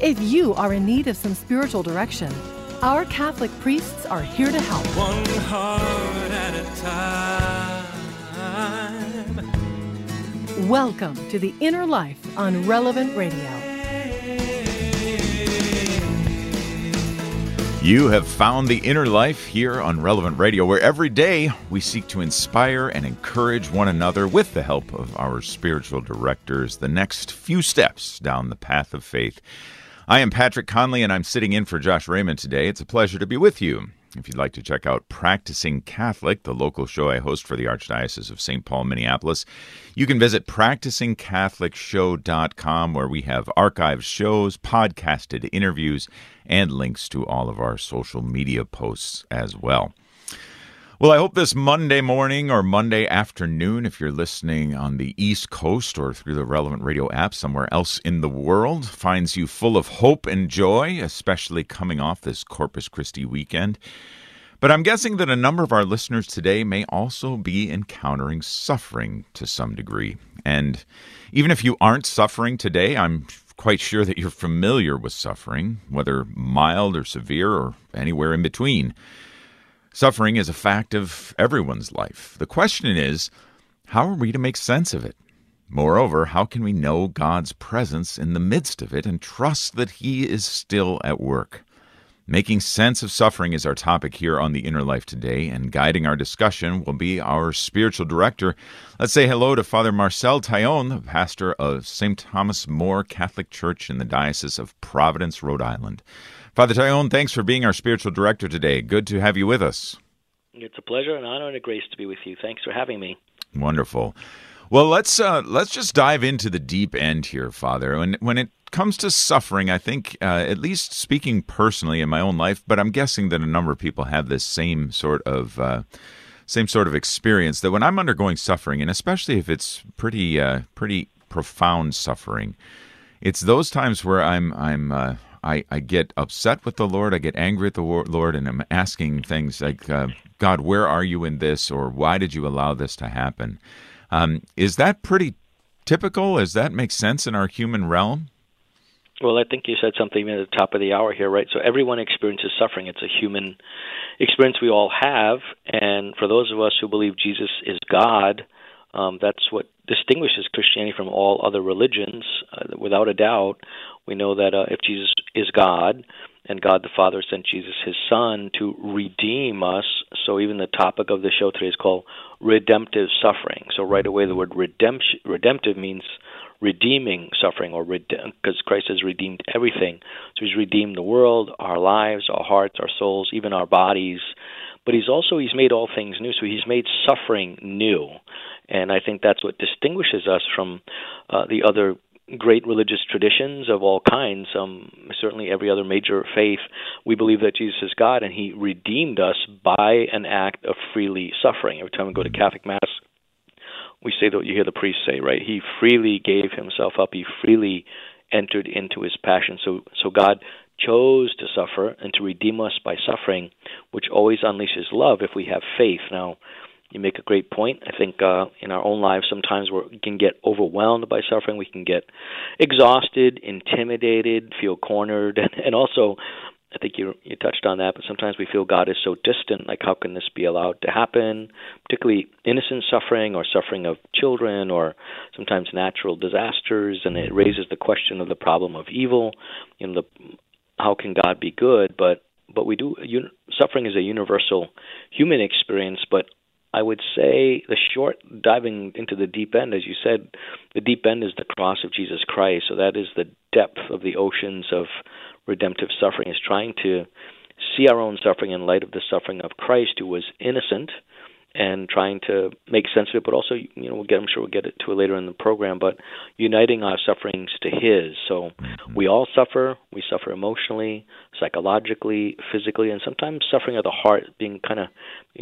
if you are in need of some spiritual direction, our Catholic priests are here to help. One heart at a time. Welcome to The Inner Life on Relevant Radio. You have found the inner life here on Relevant Radio, where every day we seek to inspire and encourage one another with the help of our spiritual directors the next few steps down the path of faith. I am Patrick Conley, and I'm sitting in for Josh Raymond today. It's a pleasure to be with you. If you'd like to check out Practicing Catholic, the local show I host for the Archdiocese of St. Paul, Minneapolis, you can visit practicingcatholicshow.com where we have archived shows, podcasted interviews, and links to all of our social media posts as well. Well, I hope this Monday morning or Monday afternoon, if you're listening on the East Coast or through the relevant radio app somewhere else in the world, finds you full of hope and joy, especially coming off this Corpus Christi weekend. But I'm guessing that a number of our listeners today may also be encountering suffering to some degree. And even if you aren't suffering today, I'm quite sure that you're familiar with suffering, whether mild or severe or anywhere in between. Suffering is a fact of everyone's life. The question is, how are we to make sense of it? Moreover, how can we know God's presence in the midst of it and trust that He is still at work? Making sense of suffering is our topic here on The Inner Life today, and guiding our discussion will be our spiritual director. Let's say hello to Father Marcel Taillon, the pastor of St. Thomas More Catholic Church in the Diocese of Providence, Rhode Island. Father Taillon, thanks for being our spiritual director today. Good to have you with us. It's a pleasure, an honor, and a grace to be with you. Thanks for having me. Wonderful. Well, let's uh, let's just dive into the deep end here, Father. When when it comes to suffering, I think, uh, at least speaking personally in my own life, but I'm guessing that a number of people have this same sort of uh, same sort of experience. That when I'm undergoing suffering, and especially if it's pretty uh, pretty profound suffering, it's those times where I'm I'm uh, I, I get upset with the Lord. I get angry at the Lord, and I'm asking things like, uh, God, where are you in this? Or why did you allow this to happen? Um, is that pretty typical? Does that make sense in our human realm? Well, I think you said something at the top of the hour here, right? So everyone experiences suffering. It's a human experience we all have. And for those of us who believe Jesus is God, um, that's what distinguishes Christianity from all other religions. Uh, without a doubt, we know that uh, if Jesus is God, and God the Father sent Jesus, his Son, to redeem us. So even the topic of the show today is called redemptive suffering. So right away, the word redemption, redemptive means redeeming suffering, or because Christ has redeemed everything. So He's redeemed the world, our lives, our hearts, our souls, even our bodies. But He's also He's made all things new. So He's made suffering new, and I think that's what distinguishes us from uh, the other great religious traditions of all kinds. Um, certainly, every other major faith, we believe that Jesus is God, and He redeemed us by an act of freely suffering. Every time we go to Catholic Mass, we say that you hear the priest say, right? He freely gave Himself up. He freely entered into His passion. So, so God chose to suffer and to redeem us by suffering, which always unleashes love if we have faith. Now, you make a great point. I think uh, in our own lives, sometimes we can get overwhelmed by suffering. We can get exhausted, intimidated, feel cornered, and, and also, I think you you touched on that. But sometimes we feel God is so distant. Like, how can this be allowed to happen? Particularly innocent suffering or suffering of children, or sometimes natural disasters, and it raises the question of the problem of evil. You know, the how can God be good? But but we do. Suffering is a universal human experience, but I would say the short diving into the deep end, as you said, the deep end is the cross of Jesus Christ. So that is the depth of the oceans of redemptive suffering, is trying to see our own suffering in light of the suffering of Christ, who was innocent and trying to make sense of it, but also, you know, we'll get, I'm sure we'll get it to it later in the program, but uniting our sufferings to His. So mm-hmm. we all suffer. We suffer emotionally, psychologically, physically, and sometimes suffering of the heart, being kind of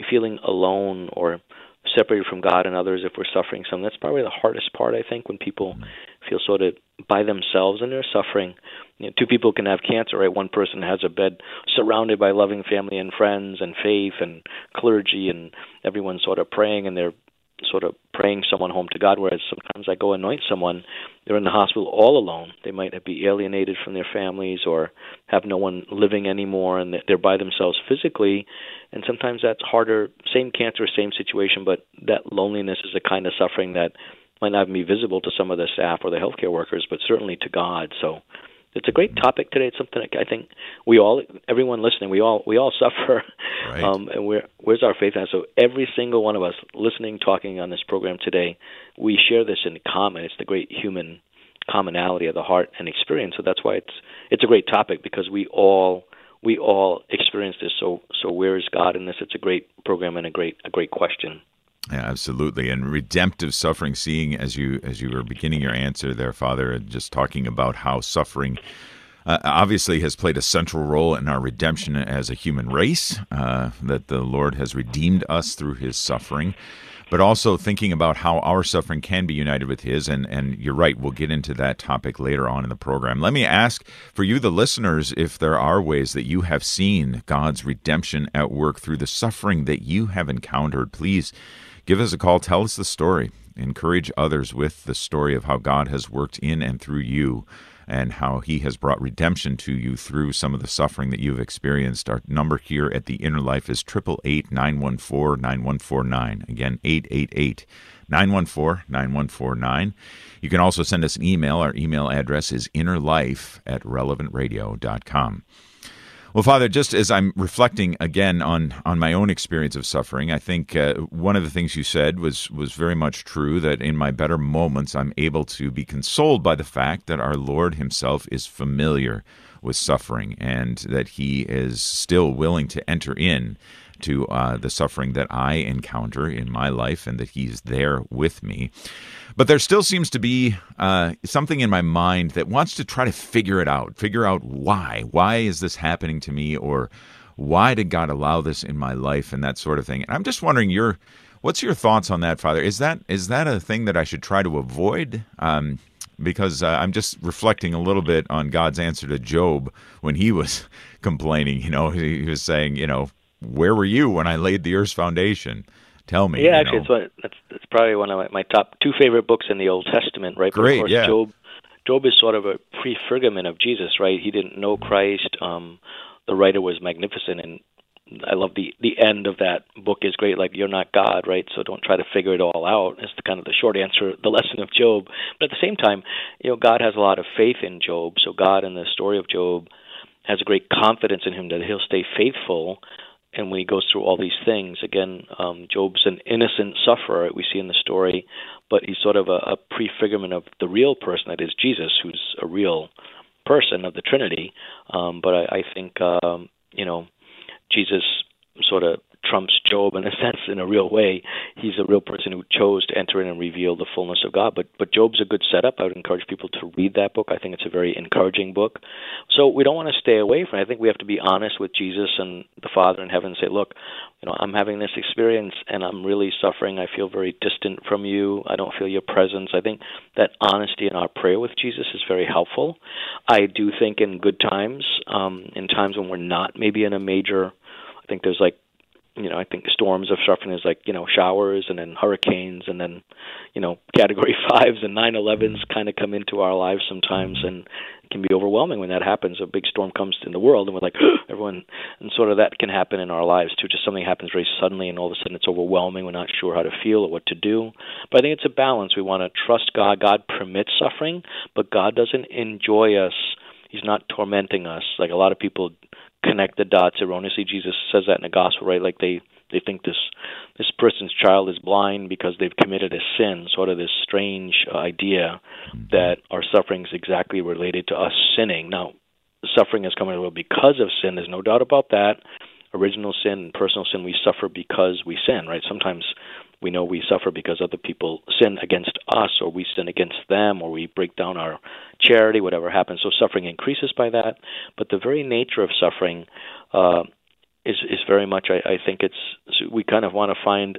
feeling alone or separated from God and others if we're suffering some. That's probably the hardest part, I think, when people mm-hmm. feel sort of by themselves and they're suffering. You know, two people can have cancer, right? One person has a bed surrounded by loving family and friends and faith and clergy and everyone's sort of praying and they're sort of praying someone home to God. Whereas sometimes I go anoint someone, they're in the hospital all alone. They might be alienated from their families or have no one living anymore, and they're by themselves physically. And sometimes that's harder. Same cancer, same situation, but that loneliness is a kind of suffering that might not be visible to some of the staff or the healthcare workers, but certainly to God. So it's a great topic today. It's something I think we all, everyone listening, we all we all suffer, right. um, and where where's our faith? And so every single one of us listening, talking on this program today, we share this in common. It's the great human commonality of the heart and experience. So that's why it's it's a great topic because we all we all experience this. So so where is God in this? It's a great program and a great a great question. Yeah, absolutely. And redemptive suffering, seeing as you as you were beginning your answer there, Father, just talking about how suffering uh, obviously has played a central role in our redemption as a human race, uh, that the Lord has redeemed us through his suffering, but also thinking about how our suffering can be united with his. And, and you're right, we'll get into that topic later on in the program. Let me ask for you, the listeners, if there are ways that you have seen God's redemption at work through the suffering that you have encountered. Please Give us a call. Tell us the story. Encourage others with the story of how God has worked in and through you and how he has brought redemption to you through some of the suffering that you've experienced. Our number here at the Inner Life is 888 914 9149. Again, 888 914 9149. You can also send us an email. Our email address is innerlife at relevantradio.com. Well, Father, just as I'm reflecting again on on my own experience of suffering, I think uh, one of the things you said was was very much true. That in my better moments, I'm able to be consoled by the fact that our Lord Himself is familiar with suffering, and that He is still willing to enter in to uh, the suffering that I encounter in my life, and that He's there with me. But there still seems to be uh, something in my mind that wants to try to figure it out, figure out why. Why is this happening to me? Or why did God allow this in my life and that sort of thing? And I'm just wondering your what's your thoughts on that, Father? Is that is that a thing that I should try to avoid? Um, because uh, I'm just reflecting a little bit on God's answer to Job when he was complaining. You know, he was saying, you know, where were you when I laid the earth's foundation? Tell me. Yeah, actually, it's that's that's probably one of my, my, top two favorite books in the Old Testament, right? Great, but of course, yeah. Job, Job is sort of a prefigurement of Jesus, right? He didn't know Christ. Um, the writer was magnificent, and I love the the end of that book is great. Like you're not God, right? So don't try to figure it all out. It's the kind of the short answer, the lesson of Job. But at the same time, you know, God has a lot of faith in Job. So God, in the story of Job, has a great confidence in him that he'll stay faithful and when he goes through all these things, again, um, Job's an innocent sufferer, we see in the story, but he's sort of a, a prefigurement of the real person that is Jesus, who's a real person of the Trinity. Um, but I, I think, um, you know, Jesus sort of trumps Job in a sense, in a real way. He's a real person who chose to enter in and reveal the fullness of God. But but Job's a good setup. I would encourage people to read that book. I think it's a very encouraging book. So we don't want to stay away from it. I think we have to be honest with Jesus and the Father in heaven and say, look, you know, I'm having this experience and I'm really suffering. I feel very distant from you. I don't feel your presence. I think that honesty in our prayer with Jesus is very helpful. I do think in good times, um, in times when we're not maybe in a major I think there's like you know, I think storms of suffering is like, you know, showers and then hurricanes and then, you know, category fives and nine elevens mm-hmm. kind of come into our lives sometimes and it can be overwhelming when that happens. A big storm comes in the world and we're like, everyone, and sort of that can happen in our lives too. Just something happens very suddenly and all of a sudden it's overwhelming. We're not sure how to feel or what to do. But I think it's a balance. We want to trust God. God permits suffering, but God doesn't enjoy us. He's not tormenting us. Like a lot of people connect the dots erroneously. Jesus says that in the gospel, right? Like they they think this this person's child is blind because they've committed a sin. Sort of this strange uh, idea that our suffering is exactly related to us sinning. Now, suffering is coming world because of sin. There's no doubt about that. original sin and personal sin, we suffer because we sin, right? Sometimes we know we suffer because other people sin against us, or we sin against them, or we break down our charity, whatever happens. So suffering increases by that. But the very nature of suffering uh, is is very much. I, I think it's we kind of want to find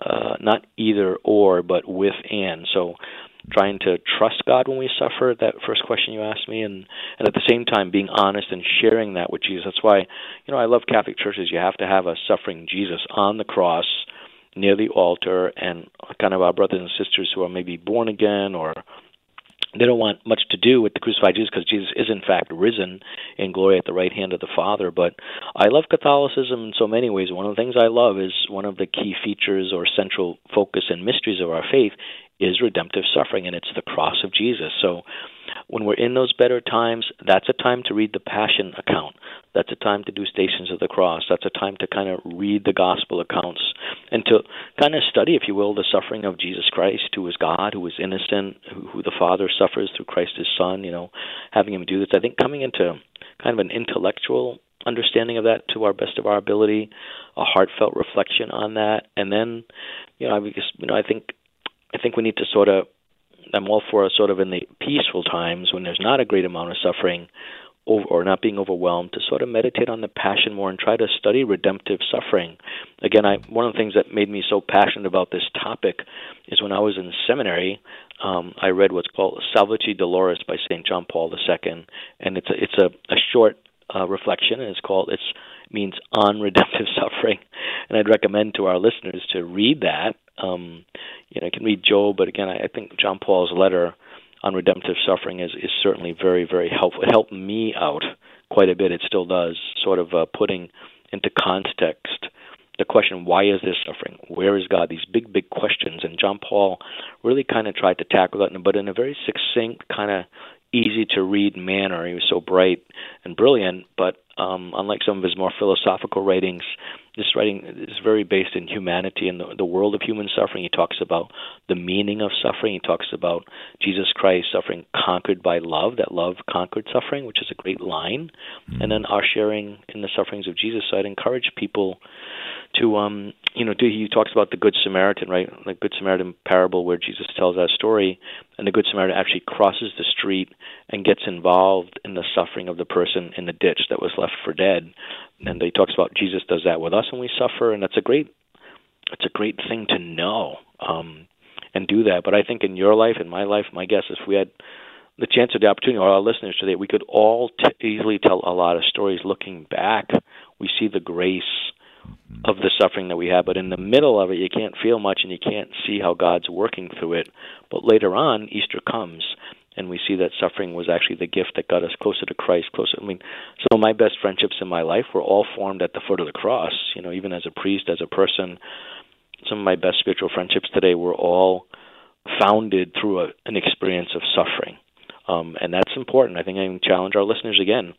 uh, not either or, but with and. So trying to trust God when we suffer, that first question you asked me, and, and at the same time being honest and sharing that with Jesus. That's why, you know, I love Catholic churches. You have to have a suffering Jesus on the cross near the altar, and kind of our brothers and sisters who are maybe born again or they don't want much to do with the crucified Jesus because Jesus is in fact risen in glory at the right hand of the Father. But I love Catholicism in so many ways. One of the things I love is one of the key features or central focus and mysteries of our faith is redemptive suffering, and it's the cross of Jesus. So when we're in those better times, that's a time to read the Passion account. That's a time to do Stations of the Cross. That's a time to kind of read the Gospel accounts and to kind of study, if you will, the suffering of Jesus Christ, who is God, who is innocent, who, who the Father suffers through Christ His Son. You know, having Him do this. I think coming into kind of an intellectual understanding of that to our best of our ability, a heartfelt reflection on that, and then, you know, I because you know, I think I think we need to sort of I'm all for sort of in the peaceful times when there's not a great amount of suffering or not being overwhelmed to sort of meditate on the passion more and try to study redemptive suffering. Again, I one of the things that made me so passionate about this topic is when I was in seminary, um, I read what's called Salvifici Doloris by St. John Paul II, and it's a, it's a, a short uh, reflection, and it's called it's means on redemptive suffering, and I'd recommend to our listeners to read that. Um, you know, you can read Job, but again, I, I think John Paul's letter on redemptive suffering is is certainly very very helpful. It helped me out quite a bit. It still does, sort of uh, putting into context the question, why is this suffering? Where is God? These big, big questions. And John Paul really kind of tried to tackle that, but in a very succinct, kind of easy to read manner. He was so bright and brilliant, but um, unlike some of his more philosophical writings, this writing is very based in humanity and the, the world of human suffering. He talks about the meaning of suffering. He talks about Jesus Christ suffering conquered by love, that love conquered suffering, which is a great line, mm-hmm. and then our sharing in the sufferings of Jesus. So I'd encourage people to um you know he talks about the good samaritan right? The good samaritan parable where jesus tells that story and the good samaritan actually crosses the street and gets involved in the suffering of the person in the ditch that was left for dead. And he talks about jesus does that with us when we suffer and that's a great it's a great thing to know um and do that. But i think in your life in my life my guess is if we had the chance or the opportunity, or our listeners today, we could all t- easily tell a lot of stories looking back. We see the grace of the suffering that we have. But in the middle of it, you can't feel much and you can't see how God's working through it. But later on, Easter comes, and we see that suffering was actually the gift that got us closer to Christ. Closer. I mean, some of my best friendships in my life were all formed at the foot of the cross. You know, even as a priest, as a person, some of my best spiritual friendships today were all founded through a, an experience of suffering. Um, and that's important. I think I can challenge our listeners again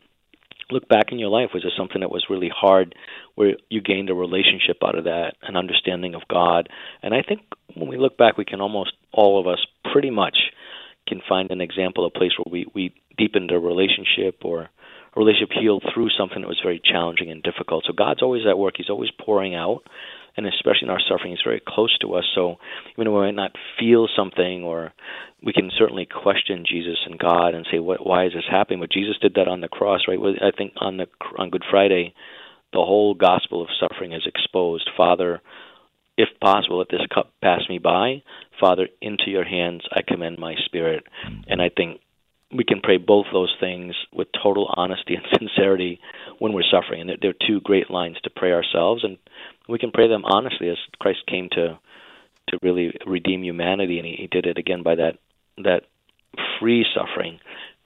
look back in your life was there something that was really hard where you gained a relationship out of that an understanding of god? And i think when we look back we can almost all of us pretty much can find an example a place where we we deepened a relationship or a relationship healed through something that was very challenging and difficult. So god's always at work. He's always pouring out and especially in our suffering, He's very close to us. So even though we might not feel something, or we can certainly question Jesus and God and say, "What? Why is this happening?" But Jesus did that on the cross, right? I think on the on Good Friday, the whole gospel of suffering is exposed. Father, if possible, let this cup pass me by. Father, into your hands I commend my spirit. And I think we can pray both those things with total honesty and sincerity when we're suffering. And they're two great lines to pray ourselves, and we can pray them honestly as Christ came to to really redeem humanity, and he, he did it again by that that free suffering,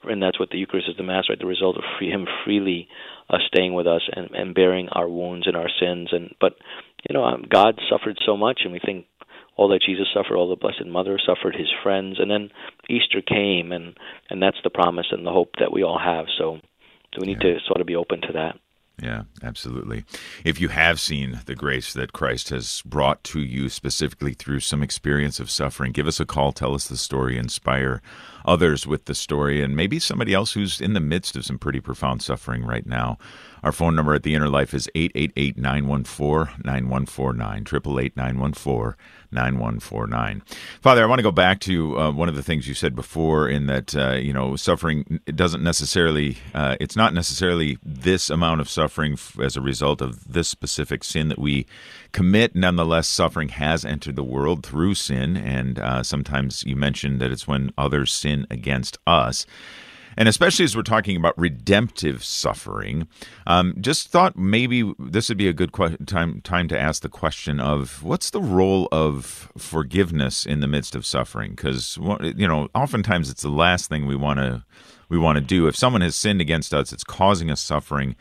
and that's what the Eucharist is the Mass, right? The result of free, Him freely uh, staying with us and, and bearing our wounds and our sins. And but you know, um, God suffered so much, and we think all that Jesus suffered, all the Blessed Mother suffered, His friends, and then Easter came, and and that's the promise and the hope that we all have. So, so we need yeah. to sort of be open to that. Yeah, absolutely. If you have seen the grace that Christ has brought to you specifically through some experience of suffering, give us a call, tell us the story, inspire others with the story, and maybe somebody else who's in the midst of some pretty profound suffering right now. Our phone number at the Inner Life is 888 914 9149, 888 914 9149. Father, I want to go back to uh, one of the things you said before in that, uh, you know, suffering it doesn't necessarily, uh, it's not necessarily this amount of suffering f- as a result of this specific sin that we commit. Nonetheless, suffering has entered the world through sin. And uh, sometimes you mentioned that it's when others sin against us. And especially as we're talking about redemptive suffering, um, just thought maybe this would be a good que- time time to ask the question of what's the role of forgiveness in the midst of suffering? Because you know, oftentimes it's the last thing we want to we want to do. If someone has sinned against us, it's causing us suffering.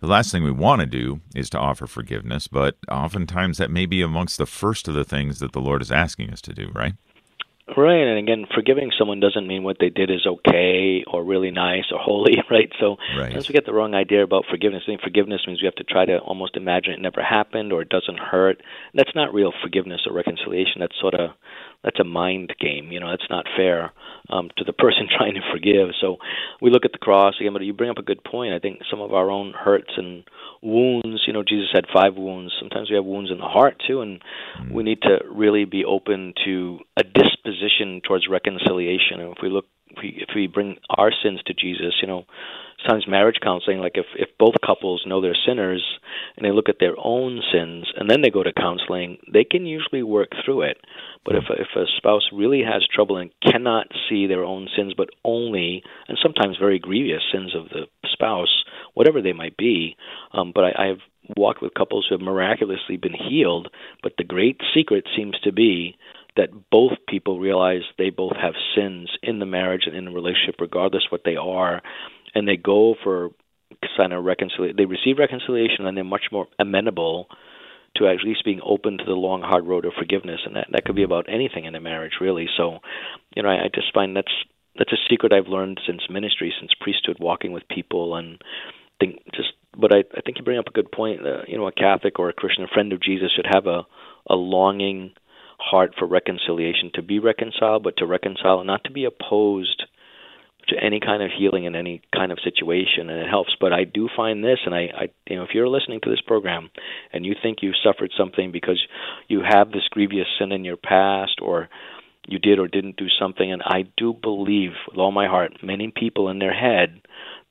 The last thing we want to do is to offer forgiveness, but oftentimes that may be amongst the first of the things that the Lord is asking us to do, right? Right, and again, forgiving someone doesn't mean what they did is okay or really nice or holy, right? So right. sometimes we get the wrong idea about forgiveness. I think forgiveness means we have to try to almost imagine it never happened or it doesn't hurt. That's not real forgiveness or reconciliation. That's sort of that's a mind game. You know, that's not fair um, to the person trying to forgive. So we look at the cross again, but you bring up a good point. I think some of our own hurts and wounds. You know, Jesus had five wounds. Sometimes we have wounds in the heart too, and mm-hmm. we need to really be open to a disposition towards reconciliation. And if we look, if we, if we bring our sins to Jesus, you know sometimes marriage counseling, like if if both couples know they're sinners and they look at their own sins and then they go to counseling, they can usually work through it. But if if a spouse really has trouble and cannot see their own sins, but only and sometimes very grievous sins of the spouse, whatever they might be, um, but I, I have walked with couples who have miraculously been healed. But the great secret seems to be that both people realize they both have sins in the marriage and in the relationship, regardless what they are, and they go for kind of reconciliation. They receive reconciliation, and they're much more amenable to at least being open to the long, hard road of forgiveness, and that that could be about anything in a marriage, really. So, you know, I, I just find that's that's a secret I've learned since ministry, since priesthood, walking with people, and think just. But I, I think you bring up a good point. Uh, you know, a Catholic or a Christian, a friend of Jesus, should have a a longing heart for reconciliation, to be reconciled, but to reconcile, not to be opposed to any kind of healing in any kind of situation, and it helps. But I do find this, and I, I, you know, if you're listening to this program and you think you've suffered something because you have this grievous sin in your past, or you did or didn't do something, and I do believe with all my heart, many people in their head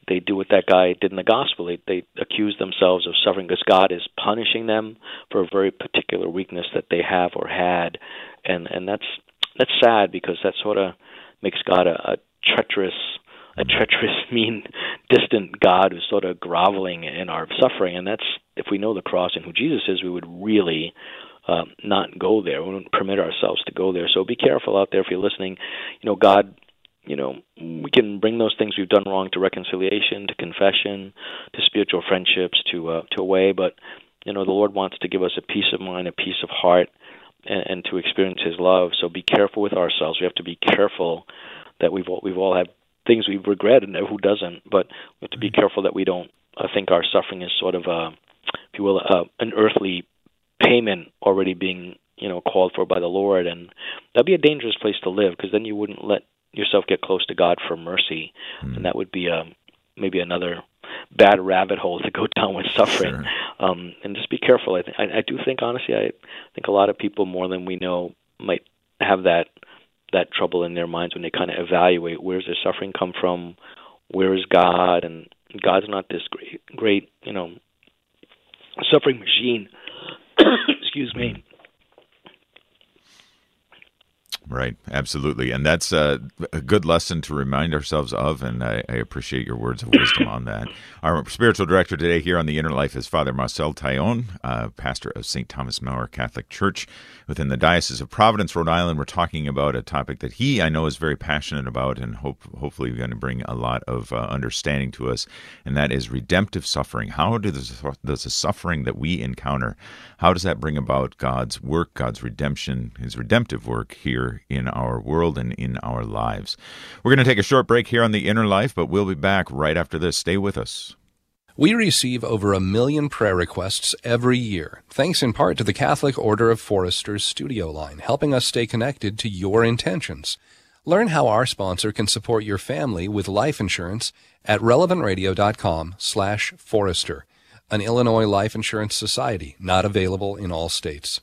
they do what that guy did in the gospel. They, they accuse themselves of suffering because God is punishing them for a very particular weakness that they have or had, and and that's that's sad because that sort of makes God a, a treacherous, a treacherous, mean, distant God who's sort of groveling in our suffering. And that's if we know the cross and who Jesus is, we would really uh, not go there. We wouldn't permit ourselves to go there. So be careful out there if you're listening. You know, God you know, we can bring those things we've done wrong to reconciliation, to confession, to spiritual friendships, to uh, to a way. But you know, the Lord wants to give us a peace of mind, a peace of heart, and, and to experience His love. So be careful with ourselves. We have to be careful that we've all, we've all had things we've regretted, and who doesn't? But we have to be careful that we don't uh, think our suffering is sort of a, if you will, uh, an earthly payment already being you know called for by the Lord, and that'd be a dangerous place to live because then you wouldn't let yourself get close to God for mercy, mm. and that would be um, maybe another bad rabbit hole to go down with suffering. Sure. Um, and just be careful. I, th- I I do think honestly, I think a lot of people more than we know might have that that trouble in their minds when they kind of evaluate where's their suffering come from, where is God, and God's not this great, great, you know, suffering machine. Excuse me. Right, absolutely, and that's a, a, good lesson to remind ourselves of. And I, I, appreciate your words of wisdom on that. Our spiritual director today here on the Inner Life is Father Marcel Taillon, uh, pastor of St. Thomas More Catholic Church within the Diocese of Providence, Rhode Island. We're talking about a topic that he, I know, is very passionate about, and hope hopefully going to bring a lot of uh, understanding to us. And that is redemptive suffering. How does does the suffering that we encounter, how does that bring about God's work, God's redemption, His redemptive work here? In our world and in our lives. We're going to take a short break here on The Inner Life, but we'll be back right after this. Stay with us. We receive over a million prayer requests every year, thanks in part to the Catholic Order of Foresters studio line, helping us stay connected to your intentions. Learn how our sponsor can support your family with life insurance at relevantradio.com/forester, an Illinois life insurance society not available in all states.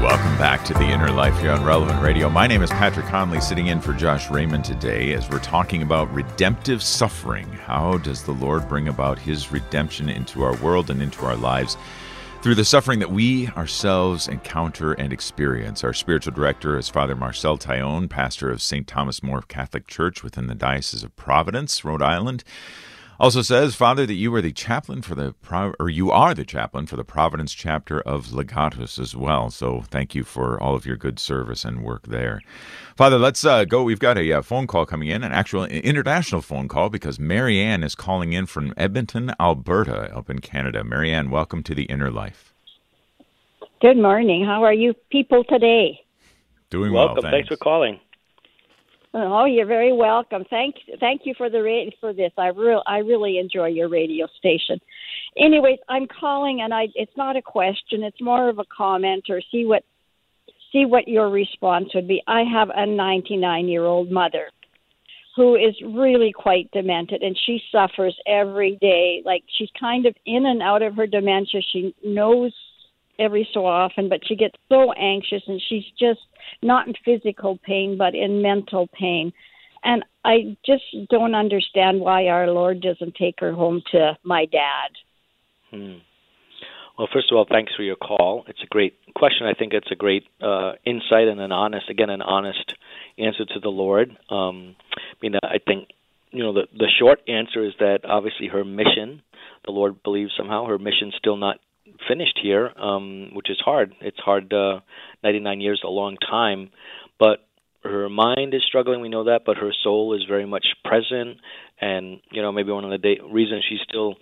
Welcome back to the Inner Life here on Relevant Radio. My name is Patrick Conley, sitting in for Josh Raymond today as we're talking about redemptive suffering. How does the Lord bring about his redemption into our world and into our lives? Through the suffering that we ourselves encounter and experience. Our spiritual director is Father Marcel Taillon, pastor of St. Thomas More Catholic Church within the Diocese of Providence, Rhode Island. Also says, Father, that you are the chaplain for the or you are the chaplain for the Providence chapter of Legatus as well. So thank you for all of your good service and work there, Father. Let's uh, go. We've got a uh, phone call coming in, an actual international phone call because Marianne is calling in from Edmonton, Alberta, up in Canada. Marianne, welcome to the Inner Life. Good morning. How are you people today? Doing Welcome. well. Thanks. thanks for calling. Oh, you're very welcome. Thank thank you for the ra- for this. I real I really enjoy your radio station. Anyways, I'm calling and I it's not a question, it's more of a comment or see what see what your response would be. I have a 99-year-old mother who is really quite demented and she suffers every day. Like she's kind of in and out of her dementia. She knows every so often, but she gets so anxious and she's just not in physical pain, but in mental pain. And I just don't understand why our Lord doesn't take her home to my dad. Hmm. Well, first of all, thanks for your call. It's a great question. I think it's a great uh, insight and an honest, again, an honest answer to the Lord. Um, I mean, I think you know the the short answer is that obviously her mission, the Lord believes somehow her mission's still not finished here, um, which is hard. It's hard. Uh, 99 years, a long time, but her mind is struggling. We know that, but her soul is very much present. And you know, maybe one of the day- reasons she's still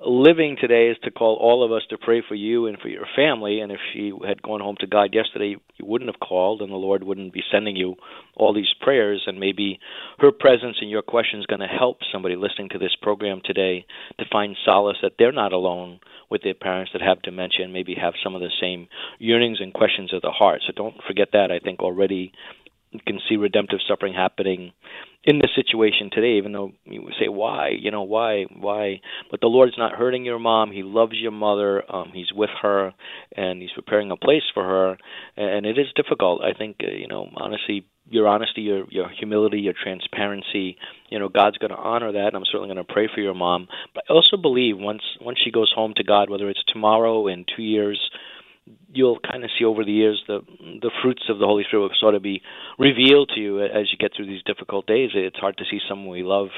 living today is to call all of us to pray for you and for your family. And if she had gone home to God yesterday, you wouldn't have called, and the Lord wouldn't be sending you all these prayers. And maybe her presence and your question is going to help somebody listening to this program today to find solace that they're not alone with their parents that have dementia and maybe have some of the same yearnings and questions of the heart. So don't forget that. I think already you can see redemptive suffering happening in this situation today, even though you say, why? You know, why? Why? But the Lord's not hurting your mom. He loves your mother. Um, he's with her, and He's preparing a place for her. And it is difficult. I think, uh, you know, honestly, your honesty, your your humility, your transparency, you know, God's going to honor that. And I'm certainly going to pray for your mom. But I also believe once once she goes home to God, whether it's tomorrow in two years, you'll kind of see over the years the the fruits of the Holy Spirit will sort of be revealed to you as you get through these difficult days. It's hard to see someone we love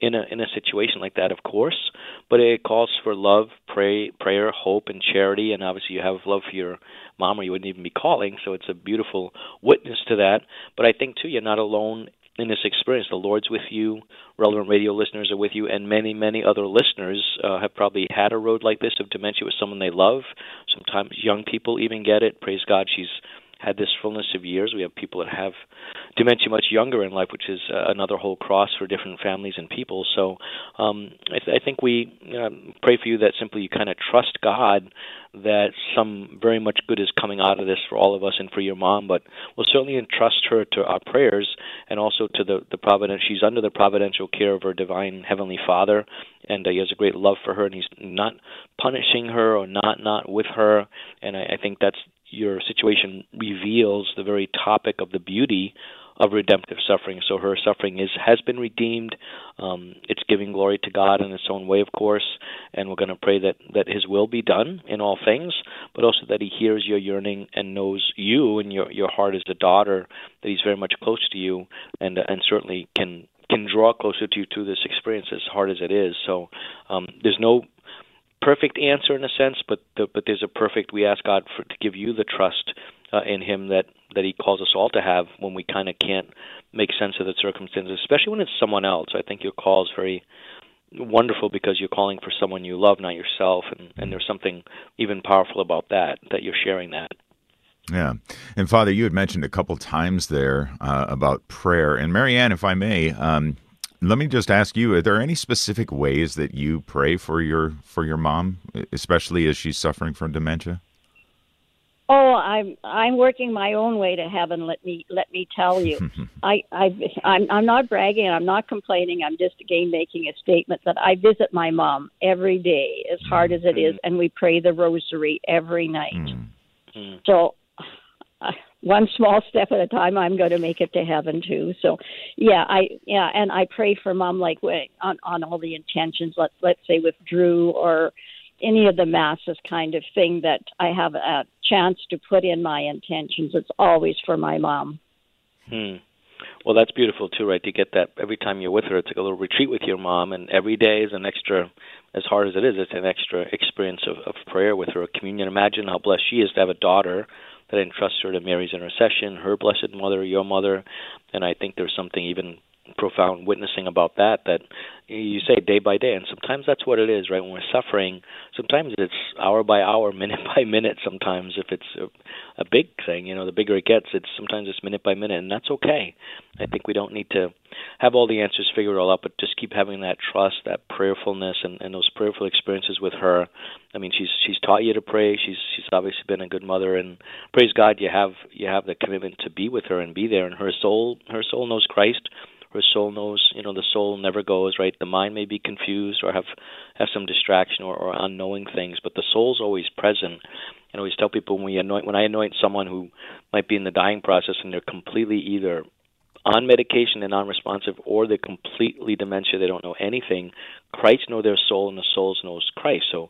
in a in a situation like that, of course, but it calls for love, pray, prayer, hope, and charity. And obviously, you have love for your mom, or you wouldn't even be calling. So it's a beautiful witness to that. But I think too, you're not alone in this experience. The Lord's with you, relevant radio listeners are with you, and many, many other listeners uh, have probably had a road like this of dementia with someone they love. Sometimes young people even get it. Praise God, she's had this fullness of years. We have people that have dementia much younger in life, which is uh, another whole cross for different families and people. So um, I, th- I think we uh, pray for you that simply you kind of trust God that some very much good is coming out of this for all of us and for your mom, but we'll certainly entrust her to our prayers and also to the, the providence. She's under the providential care of her divine heavenly Father, and uh, he has a great love for her, and he's not punishing her or not not with her. And I, I think that's your situation reveals the very topic of the beauty of redemptive suffering. So her suffering is has been redeemed. Um, it's giving glory to God in its own way, of course, and we're going to pray that that His will be done in all things, but also that He hears your yearning and knows you and your your heart as a daughter. That He's very much close to you, and and certainly can can draw closer to you through this experience, as hard as it is. So um, there's no perfect answer in a sense, but the, but there's a perfect. We ask God for to give you the trust uh, in Him that that He calls us all to have when we kind of can't make sense of the circumstances, especially when it's someone else. I think your call is very wonderful because you're calling for someone you love, not yourself, and and there's something even powerful about that that you're sharing that. Yeah. And Father, you had mentioned a couple times there uh, about prayer. And Marianne, if I may, um, let me just ask you: Are there any specific ways that you pray for your for your mom, especially as she's suffering from dementia? Oh, I'm I'm working my own way to heaven. Let me let me tell you, I I I'm I'm not bragging. I'm not complaining. I'm just again making a statement that I visit my mom every day, as hard as it is, mm-hmm. and we pray the rosary every night. Mm-hmm. So, one small step at a time, I'm going to make it to heaven too. So, yeah, I yeah, and I pray for mom like on on all the intentions. Let let's say with Drew or any of the masses kind of thing that I have a chance to put in my intentions. It's always for my mom. Hmm. Well, that's beautiful too, right? To get that every time you're with her, it's like a little retreat with your mom, and every day is an extra. As hard as it is, it's an extra experience of, of prayer with her, communion. Imagine how blessed she is to have a daughter that entrusts her to Mary's intercession, her blessed mother, your mother, and I think there's something even profound witnessing about that that you say day by day and sometimes that's what it is right? When we're suffering sometimes it's hour by hour minute by minute sometimes if it's a, a big thing you know the bigger it gets it's sometimes it's minute by minute and that's okay. I think we don't need to have all the answers figured all out but just keep having that trust that prayerfulness and, and those prayerful experiences with her. I mean she's she's taught you to pray. She's she's obviously been a good mother and praise god you have you have the commitment to be with her and be there and her soul her soul knows christ her soul knows you know the soul never goes right? The mind may be confused or have have some distraction or, or unknowing things but the soul's always present. And I always tell people when we anoint when I anoint someone who might be in the dying process and they're completely either on medication and non-responsive or they're completely dementia they don't know anything Christ knows their soul and the soul knows Christ. So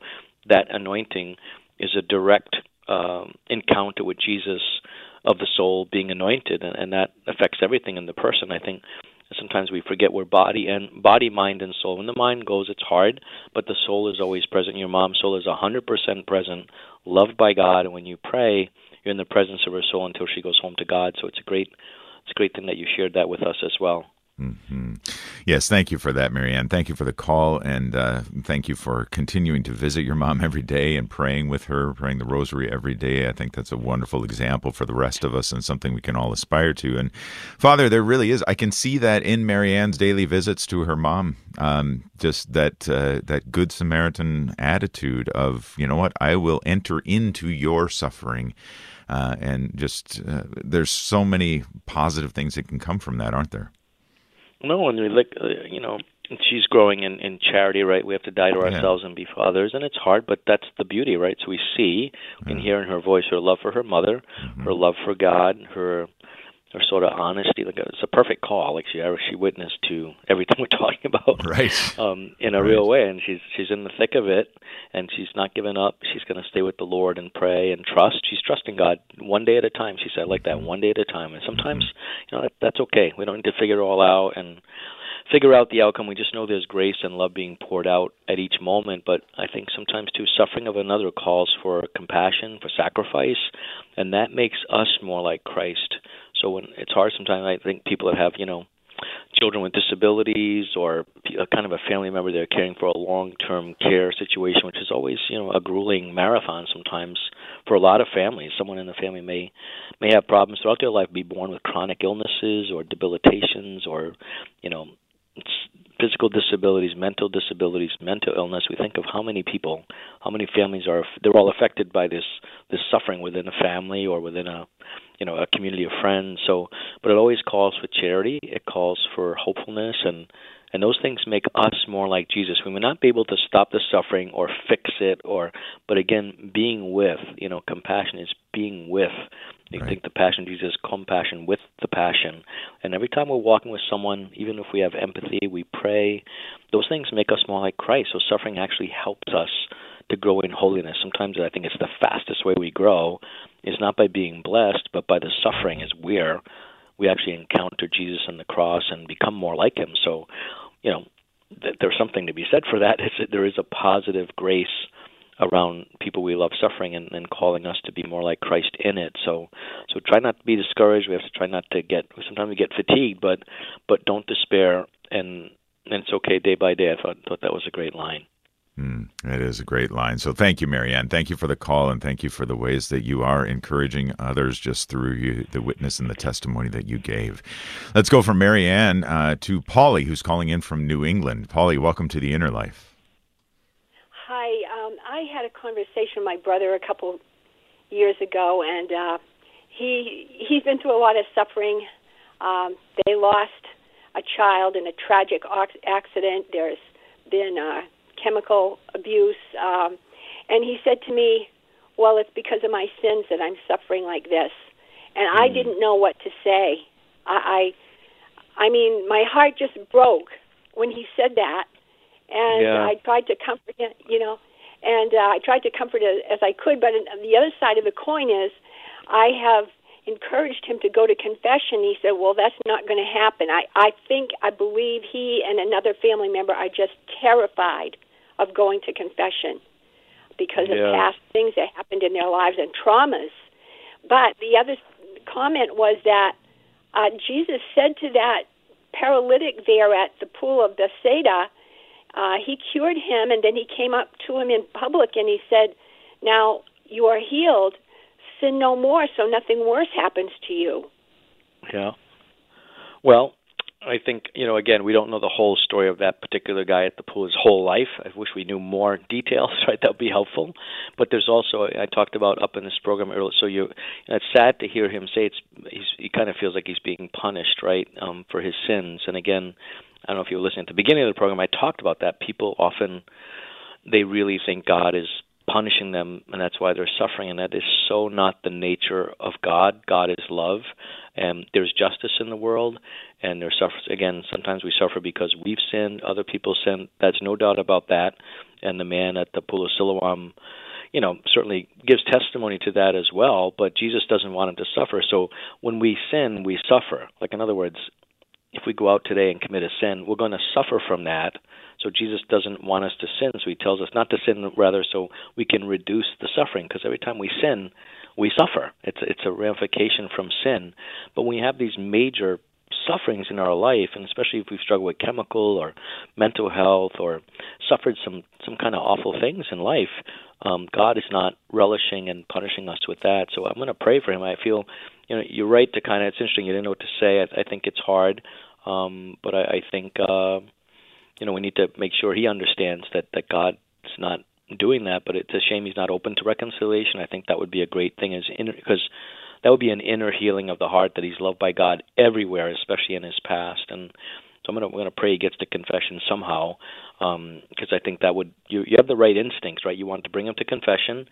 that anointing is a direct um, encounter with Jesus of the soul being anointed, and, and that affects everything in the person. I think sometimes we forget we're body and body, mind, and soul. When the mind goes, it's hard, but the soul is always present. Your mom's soul is a hundred percent present, loved by God, and when you pray, you're in the presence of her soul until she goes home to God. So it's a great, it's a great thing that you shared that with us as well. Mm-hmm. Yes, thank you for that, Marianne. Thank you for the call, and uh, thank you for continuing to visit your mom every day and praying with her, praying the rosary every day. I think that's a wonderful example for the rest of us and something we can all aspire to. And Father, there really is. I can see that in Marianne's daily visits to her mom. Um, just that uh, that good Samaritan attitude of, you know what, I will enter into your suffering. Uh, and just uh, there's so many positive things that can come from that, aren't there? No, and we look, uh, you know, she's growing in in charity, right? We have to die to ourselves yeah. and be for others, and it's hard, but that's the beauty, right? So we see, we can hear in her voice her love for her mother, mm-hmm. her love for God, her her sort of honesty. Like it's a perfect call. Like she she witnessed to everything we're talking about, right? Um, in a right. real way, and she's she's in the thick of it, and she's not giving up. She's going to stay with the Lord and pray and trust. She's trusting God one day at a time. She said like that, one day at a time. And sometimes, mm-hmm. you know, that, that's okay. We don't need to figure it all out and figure out the outcome. We just know there's grace and love being poured out at each moment. But I think sometimes too, suffering of another calls for compassion, for sacrifice, and that makes us more like Christ. So when it's hard sometimes, I think people that have you know children with disabilities or a kind of a family member they're caring for a long-term care situation, which is always you know a grueling marathon sometimes for a lot of families. Someone in the family may may have problems throughout their life, be born with chronic illnesses or debilitations or you know physical disabilities, mental disabilities, mental illness. We think of how many people, how many families are they're all affected by this this suffering within a family or within a you know a community of friends. So, but it always calls for charity. It calls for hopefulness and and those things make us more like Jesus. We may not be able to stop the suffering or fix it, or but again, being with, you know, compassion is being with. You right. think the passion of Jesus, compassion with the passion. And every time we're walking with someone, even if we have empathy, we pray, those things make us more like Christ. So suffering actually helps us to grow in holiness. Sometimes I think it's the fastest way we grow is not by being blessed, but by the suffering as we're we actually encounter Jesus on the cross and become more like him. So you know, th- there's something to be said for that. It's, there is a positive grace around people we love suffering and, and calling us to be more like Christ in it. So so try not to be discouraged. We have to try not to get sometimes we get fatigued, but but don't despair and and it's okay day by day. I thought thought that was a great line. Mm, that is a great line. So thank you, Marianne. Thank you for the call and thank you for the ways that you are encouraging others just through you, the witness and the testimony that you gave. Let's go from Marianne uh, to Polly, who's calling in from New England. Polly, welcome to the Inner Life. Hi. Um, I had a conversation with my brother a couple years ago, and uh, he he's been through a lot of suffering. Um, they lost a child in a tragic accident. There's been uh, chemical abuse. Um, and he said to me, Well, it's because of my sins that I'm suffering like this. And mm. I hmm. didn't know what to say. I, I, I mean, my heart just broke when he said that. And yeah. I tried to comfort him, you know, and uh, I tried to comfort it as I could. But the other side of the coin is, I have encouraged him to go to confession. He said, "Well, that's not going to happen." I I think I believe he and another family member are just terrified of going to confession because yeah. of past things that happened in their lives and traumas. But the other comment was that uh, Jesus said to that paralytic there at the pool of Bethsaida, uh, he cured him, and then he came up to him in public and he said, "Now you are healed." sin no more so nothing worse happens to you. Yeah. Well, I think, you know, again, we don't know the whole story of that particular guy at the pool his whole life. I wish we knew more details, right? That would be helpful. But there's also, I talked about up in this program earlier, so you, it's sad to hear him say it's, he kind of feels like he's being punished, right, um, for his sins. And again, I don't know if you were listening at the beginning of the program, I talked about that. People often, they really think God is punishing them and that's why they're suffering and that is so not the nature of God. God is love and there's justice in the world and there's suffer again sometimes we suffer because we've sinned, other people sin. That's no doubt about that. And the man at the pool of Siloam you know, certainly gives testimony to that as well, but Jesus doesn't want him to suffer. So when we sin, we suffer. Like in other words, if we go out today and commit a sin, we're going to suffer from that so Jesus doesn't want us to sin, so he tells us not to sin, rather, so we can reduce the suffering. Because every time we sin, we suffer. It's it's a ramification from sin. But when we have these major sufferings in our life, and especially if we've struggled with chemical or mental health or suffered some some kind of awful things in life, um, God is not relishing and punishing us with that. So I'm going to pray for him. I feel, you know, you're right to kind of. It's interesting. You didn't know what to say. I, I think it's hard, um, but I, I think. Uh, you know, we need to make sure he understands that that God's not doing that. But it's a shame he's not open to reconciliation. I think that would be a great thing, as because that would be an inner healing of the heart that he's loved by God everywhere, especially in his past. And so I'm gonna we're gonna pray he gets to confession somehow, because um, I think that would you you have the right instincts, right? You want to bring him to confession.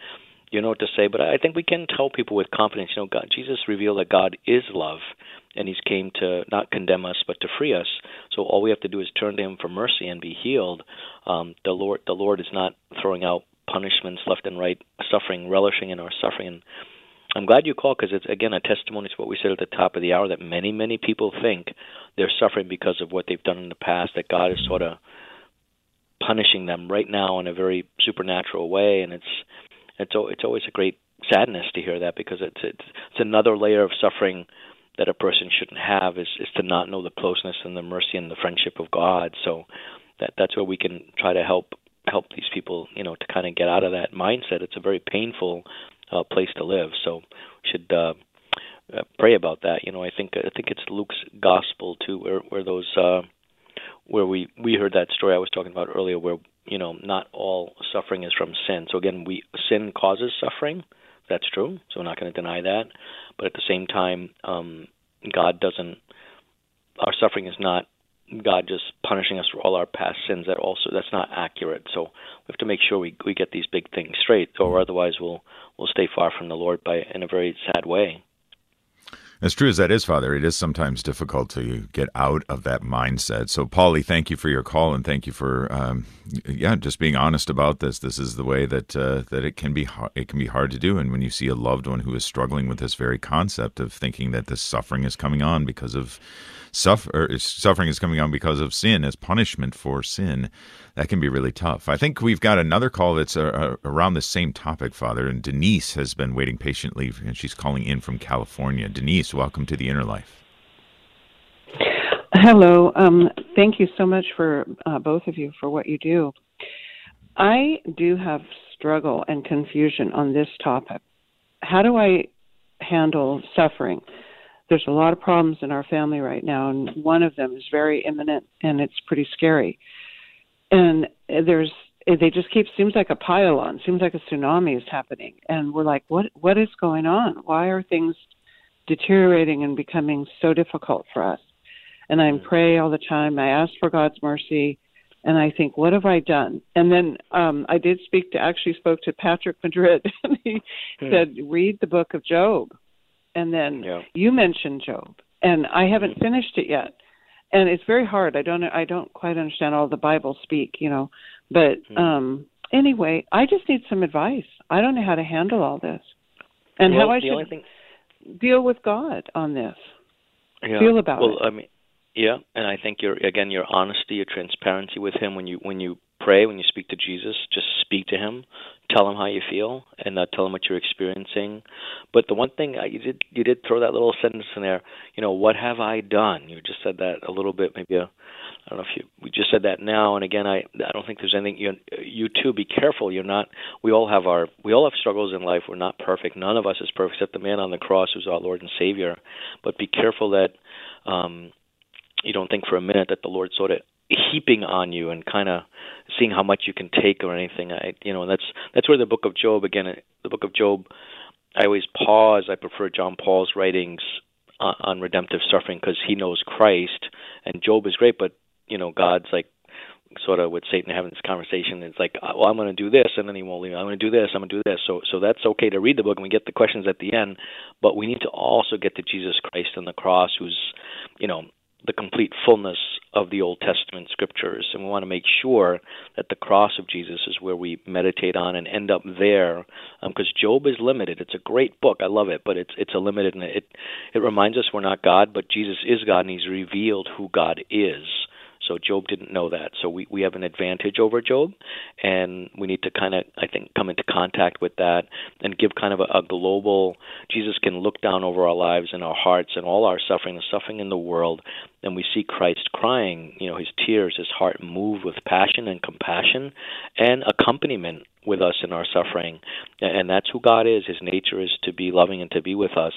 You know what to say, but I think we can tell people with confidence. You know, God, Jesus revealed that God is love, and he's came to not condemn us but to free us. So all we have to do is turn to him for mercy and be healed. Um, the Lord the Lord is not throwing out punishments left and right, suffering, relishing in our suffering. I'm glad you called because it's again a testimony to what we said at the top of the hour that many many people think they're suffering because of what they've done in the past. That God is sort of punishing them right now in a very supernatural way, and it's it's it's always a great sadness to hear that because it's it's, it's another layer of suffering that a person shouldn't have is is to not know the closeness and the mercy and the friendship of God. So that that's where we can try to help help these people, you know, to kind of get out of that mindset. It's a very painful uh, place to live. So we should uh, uh, pray about that. You know, I think I think it's Luke's gospel too, where where those uh, where we we heard that story I was talking about earlier, where you know not all suffering is from sin. So again, we sin causes suffering. That's true. So we're not going to deny that but at the same time, um, God doesn't. Our suffering is not God just punishing us for all our past sins. That also that's not accurate. So we have to make sure we we get these big things straight, or otherwise we'll we'll stay far from the Lord by in a very sad way. As true as that is, Father, it is sometimes difficult to get out of that mindset. So, Polly, thank you for your call and thank you for, um, yeah, just being honest about this. This is the way that uh, that it can be it can be hard to do. And when you see a loved one who is struggling with this very concept of thinking that this suffering is coming on because of suffer suffering is coming on because of sin as punishment for sin. That can be really tough. I think we've got another call that's uh, uh, around the same topic father and denise has been waiting patiently and she's calling in from california. Denise welcome to the inner life. Hello. Um, thank you so much for uh, both of you for what you do. I do have struggle and confusion on this topic. How do I handle suffering? There's a lot of problems in our family right now, and one of them is very imminent and it's pretty scary. And there's they just keep seems like a pile on, seems like a tsunami is happening, and we're like, what what is going on? Why are things deteriorating and becoming so difficult for us? And I pray all the time. I ask for God's mercy and I think, what have I done? And then um, I did speak to, actually spoke to Patrick Madrid, and he hmm. said, read the book of Job. And then yeah. you mentioned Job, and I haven't hmm. finished it yet. And it's very hard. I don't, I don't quite understand all the Bible speak, you know. But hmm. um, anyway, I just need some advice. I don't know how to handle all this, and well, how I should thing... deal with God on this. Yeah. Feel about well, it. Well, I mean, yeah, and I think your again your honesty, your transparency with him when you when you pray, when you speak to Jesus, just speak to him, tell them how you feel, and uh, tell them what you're experiencing. But the one thing uh, you did you did throw that little sentence in there. You know, what have I done? You just said that a little bit, maybe. I don't know if you we just said that now and again I I don't think there's anything you you too be careful you're not we all have our we all have struggles in life we're not perfect none of us is perfect except the man on the cross who's our Lord and Savior but be careful that um you don't think for a minute that the Lord sort of heaping on you and kind of seeing how much you can take or anything. I, you know, and that's that's where the Book of Job again. The Book of Job. I always pause. I prefer John Paul's writings on, on redemptive suffering because he knows Christ, and Job is great. But you know, God's like sort of with Satan having this conversation. It's like, uh, well, I'm going to do this, and then he won't leave. I'm going to do this. I'm going to do this. So, so that's okay to read the book, and we get the questions at the end. But we need to also get to Jesus Christ on the cross, who's, you know, the complete fullness of the Old Testament scriptures. And we want to make sure that the cross of Jesus is where we meditate on and end up there. Because um, Job is limited. It's a great book. I love it, but it's it's a limited and it it reminds us we're not God, but Jesus is God and he's revealed who God is. So Job didn't know that. So we, we have an advantage over Job, and we need to kind of, I think, come into contact with that and give kind of a, a global. Jesus can look down over our lives and our hearts and all our suffering, the suffering in the world, and we see Christ crying, you know, his tears, his heart move with passion and compassion and accompaniment with us in our suffering. And that's who God is. His nature is to be loving and to be with us.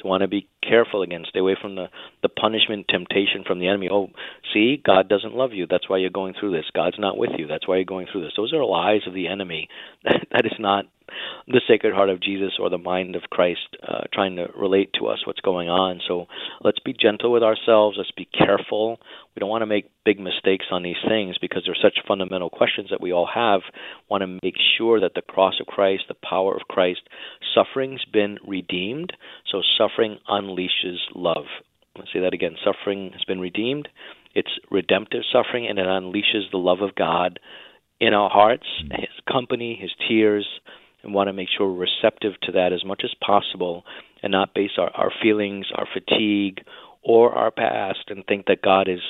To want to be careful again, stay away from the, the punishment, temptation from the enemy. Oh, see, God doesn't love you. That's why you're going through this. God's not with you. That's why you're going through this. Those are lies of the enemy. that is not the Sacred Heart of Jesus or the mind of Christ uh, trying to relate to us what's going on. So let's be gentle with ourselves. Let's be careful. We don't want to make big mistakes on these things because they're such fundamental questions that we all have. Want to make sure that the cross of Christ, the power of Christ, suffering's been redeemed. So suffering unleashes love. Let's say that again. Suffering has been redeemed. It's redemptive suffering, and it unleashes the love of God in our hearts, His company, His tears, and want to make sure we're receptive to that as much as possible and not base our, our feelings, our fatigue, or our past and think that God is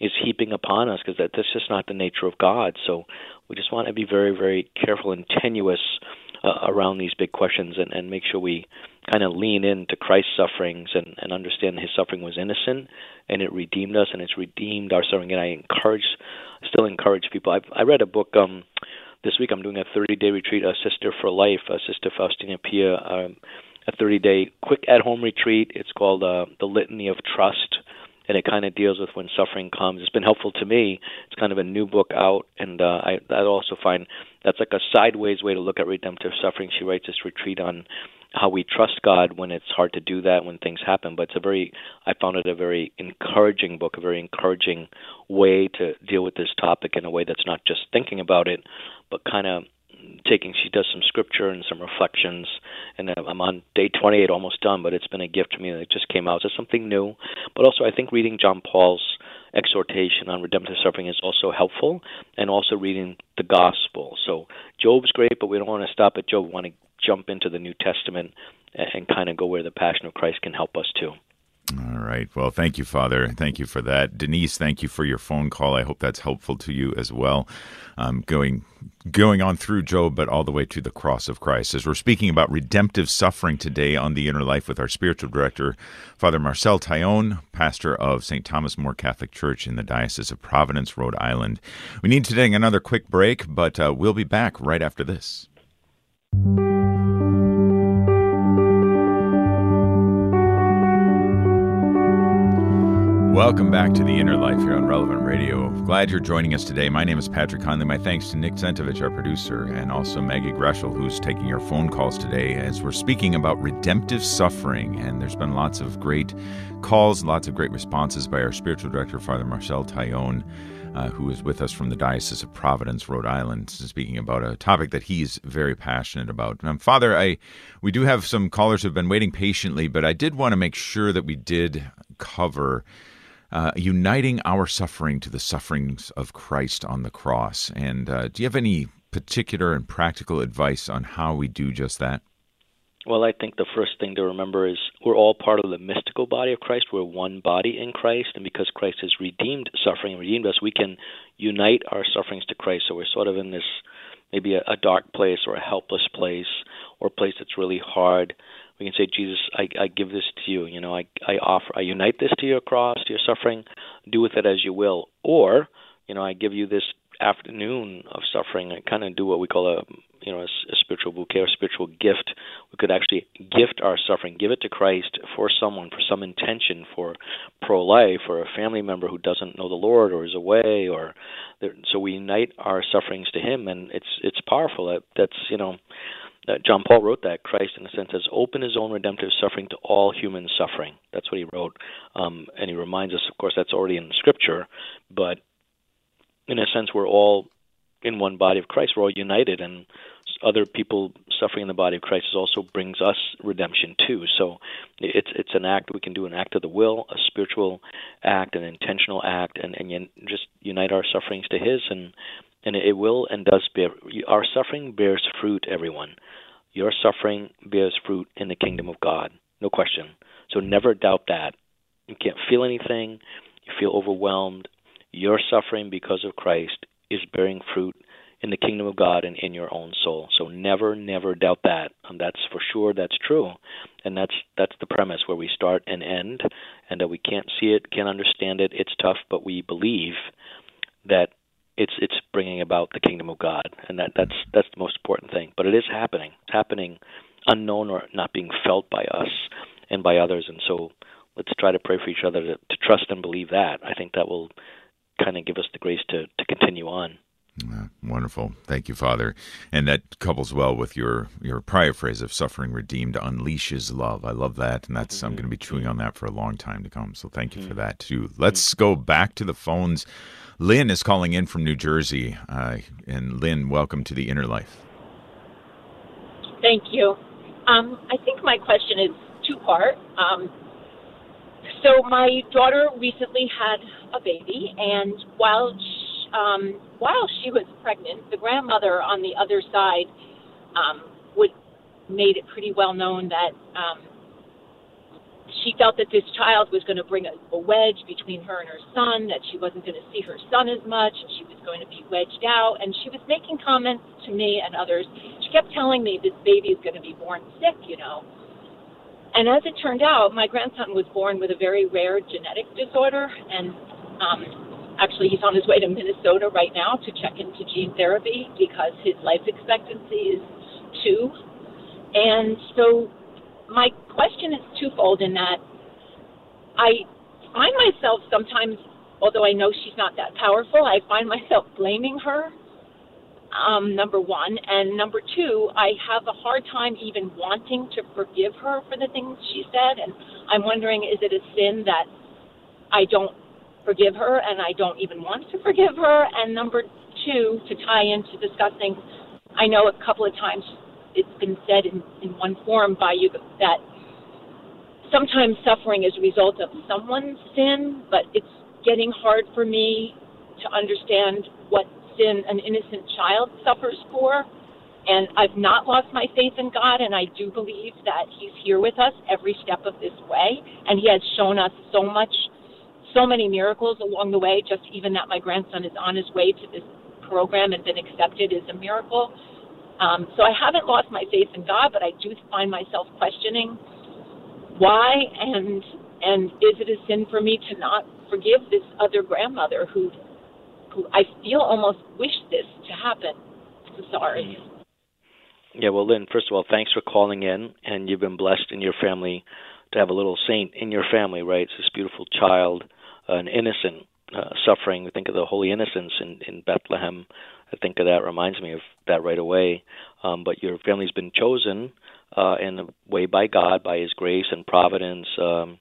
is heaping upon us because that that's just not the nature of God. So we just want to be very very careful and tenuous uh, around these big questions and, and make sure we kind of lean into Christ's sufferings and, and understand his suffering was innocent and it redeemed us and it's redeemed our suffering. And I encourage, still encourage people. I've, I read a book um, this week I'm doing a 30 day retreat, a Sister for Life, a Sister Faustina Pia, um, a 30 day quick at home retreat. It's called uh, The Litany of Trust, and it kind of deals with when suffering comes. It's been helpful to me. It's kind of a new book out, and uh, I, I also find that's like a sideways way to look at redemptive suffering. She writes this retreat on how we trust God when it's hard to do that when things happen. But it's a very, I found it a very encouraging book, a very encouraging way to deal with this topic in a way that's not just thinking about it, but kind of taking. She does some scripture and some reflections, and I'm on day 28, almost done. But it's been a gift to me. It just came out. So something new. But also, I think reading John Paul's exhortation on redemptive suffering is also helpful, and also reading the gospel. So Job's great, but we don't want to stop at Job. We want to jump into the New Testament and, kind of go where the Passion of Christ can help us too. All right. Well, thank you, Father. Thank you for that. Denise, thank you for your phone call. I hope that's helpful to you as well. Um, going going on through Job, but all the way to the cross of Christ. As we're speaking about redemptive suffering today on the inner life with our spiritual director, Father Marcel Taillon, pastor of St. Thomas More Catholic Church in the Diocese of Providence, Rhode Island. We need to take another quick break, but uh, we'll be back right after this. Welcome back to the Inner Life here on Relevant Radio. Glad you're joining us today. My name is Patrick Conley. My thanks to Nick Zentovich, our producer, and also Maggie Greshel, who's taking your phone calls today as we're speaking about redemptive suffering. And there's been lots of great calls, lots of great responses by our spiritual director, Father Marcel Taillon, uh, who is with us from the Diocese of Providence, Rhode Island, speaking about a topic that he's very passionate about. Um, Father, I we do have some callers who've been waiting patiently, but I did want to make sure that we did cover uh, uniting our suffering to the sufferings of Christ on the cross. And uh, do you have any particular and practical advice on how we do just that? Well, I think the first thing to remember is we're all part of the mystical body of Christ. We're one body in Christ, and because Christ has redeemed suffering and redeemed us, we can unite our sufferings to Christ. So we're sort of in this maybe a, a dark place or a helpless place or a place that's really hard we can say, Jesus, I, I give this to you. You know, I, I offer, I unite this to your cross, to your suffering. Do with it as you will. Or, you know, I give you this afternoon of suffering. I kind of do what we call a, you know, a, a spiritual bouquet or spiritual gift. We could actually gift our suffering, give it to Christ for someone, for some intention, for pro-life, or a family member who doesn't know the Lord or is away, or so we unite our sufferings to Him, and it's it's powerful. That, that's you know John Paul wrote that Christ, in a sense, has opened his own redemptive suffering to all human suffering. That's what he wrote, um, and he reminds us, of course, that's already in Scripture, but in a sense, we're all in one body of Christ. We're all united, and other people suffering in the body of Christ also brings us redemption too. So it's it's an act we can do, an act of the will, a spiritual act, an intentional act, and and just unite our sufferings to His, and and it will and does bear. Our suffering bears fruit, everyone. Your suffering bears fruit in the kingdom of God, no question. So never doubt that. You can't feel anything, you feel overwhelmed. Your suffering because of Christ is bearing fruit in the kingdom of God and in your own soul. So never, never doubt that. And that's for sure. That's true, and that's that's the premise where we start and end, and that we can't see it, can't understand it. It's tough, but we believe that it's it's bringing about the kingdom of God, and that that's that's the most important thing. But it is happening. It's happening, unknown or not being felt by us and by others. And so, let's try to pray for each other to, to trust and believe that. I think that will kind of give us the grace to to continue on. Yeah, wonderful. Thank you, Father. And that couples well with your, your prior phrase of suffering redeemed unleashes love. I love that. And that's, mm-hmm. I'm going to be chewing on that for a long time to come. So thank you mm-hmm. for that, too. Let's mm-hmm. go back to the phones. Lynn is calling in from New Jersey. Uh, and Lynn, welcome to the Inner Life. Thank you. Um, I think my question is two part. Um, so my daughter recently had a baby, and while she, um, while she was pregnant, the grandmother on the other side um, would made it pretty well known that um, she felt that this child was going to bring a, a wedge between her and her son, that she wasn't going to see her son as much, and she was going to be wedged out. And she was making comments to me and others. She kept telling me this baby is going to be born sick, you know. And as it turned out, my grandson was born with a very rare genetic disorder, and um, actually he's on his way to Minnesota right now to check into gene therapy because his life expectancy is two. And so my question is twofold in that I find myself sometimes, although I know she's not that powerful, I find myself blaming her. Um, number one, and number two, I have a hard time even wanting to forgive her for the things she said, and I'm wondering, is it a sin that I don't forgive her and I don't even want to forgive her? And number two, to tie into discussing, I know a couple of times it's been said in, in one form by you that sometimes suffering is a result of someone's sin, but it's getting hard for me to understand what sin an innocent child suffers for. and I've not lost my faith in God, and I do believe that He's here with us every step of this way, and He has shown us so much, so many miracles along the way. Just even that my grandson is on his way to this program and been accepted is a miracle. Um, so I haven't lost my faith in God, but I do find myself questioning why and and is it a sin for me to not forgive this other grandmother who who I feel almost wished this to happen. I'm sorry. Yeah, well, Lynn, first of all, thanks for calling in, and you've been blessed in your family to have a little saint in your family, right? It's this beautiful child, an innocent uh, suffering. We think of the Holy Innocents in, in Bethlehem. I think of that reminds me of that right away. Um, but your family's been chosen uh, in a way by God, by His grace and providence. Um,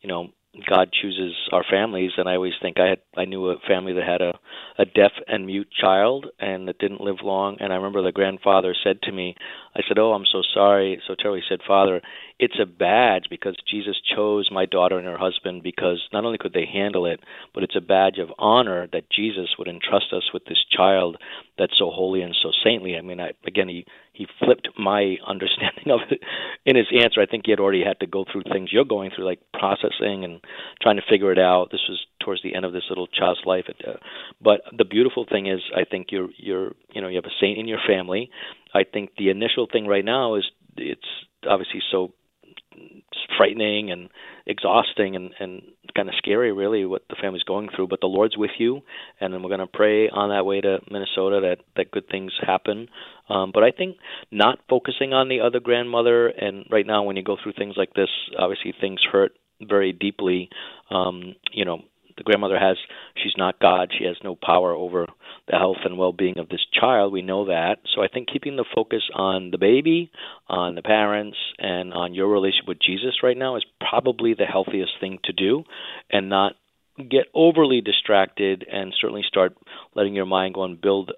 you know, God chooses our families, and I always think I had I knew a family that had a a deaf and mute child and that didn't live long. And I remember the grandfather said to me, I said, "Oh, I'm so sorry." So Terry said, "Father, it's a badge because Jesus chose my daughter and her husband because not only could they handle it, but it's a badge of honor that Jesus would entrust us with this child that's so holy and so saintly." I mean, I, again, he he flipped my understanding of it in his answer. I think he had already had to go through things you're going through, like processing and trying to figure it out. This was towards the end of this little child's life. Uh, but the beautiful thing is, I think you're you're you know you have a saint in your family. I think the initial thing right now is it's obviously so frightening and exhausting and and kind of scary really what the family's going through but the lord's with you and then we're going to pray on that way to minnesota that that good things happen. Um but i think not focusing on the other grandmother and right now when you go through things like this obviously things hurt very deeply. Um you know the grandmother has she's not god. She has no power over the health and well-being of this child. We know that. So i think keeping the focus on the baby on the parents and on your relationship with jesus right now is probably the healthiest thing to do and not get overly distracted and certainly start letting your mind go and build